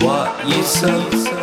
what you sow,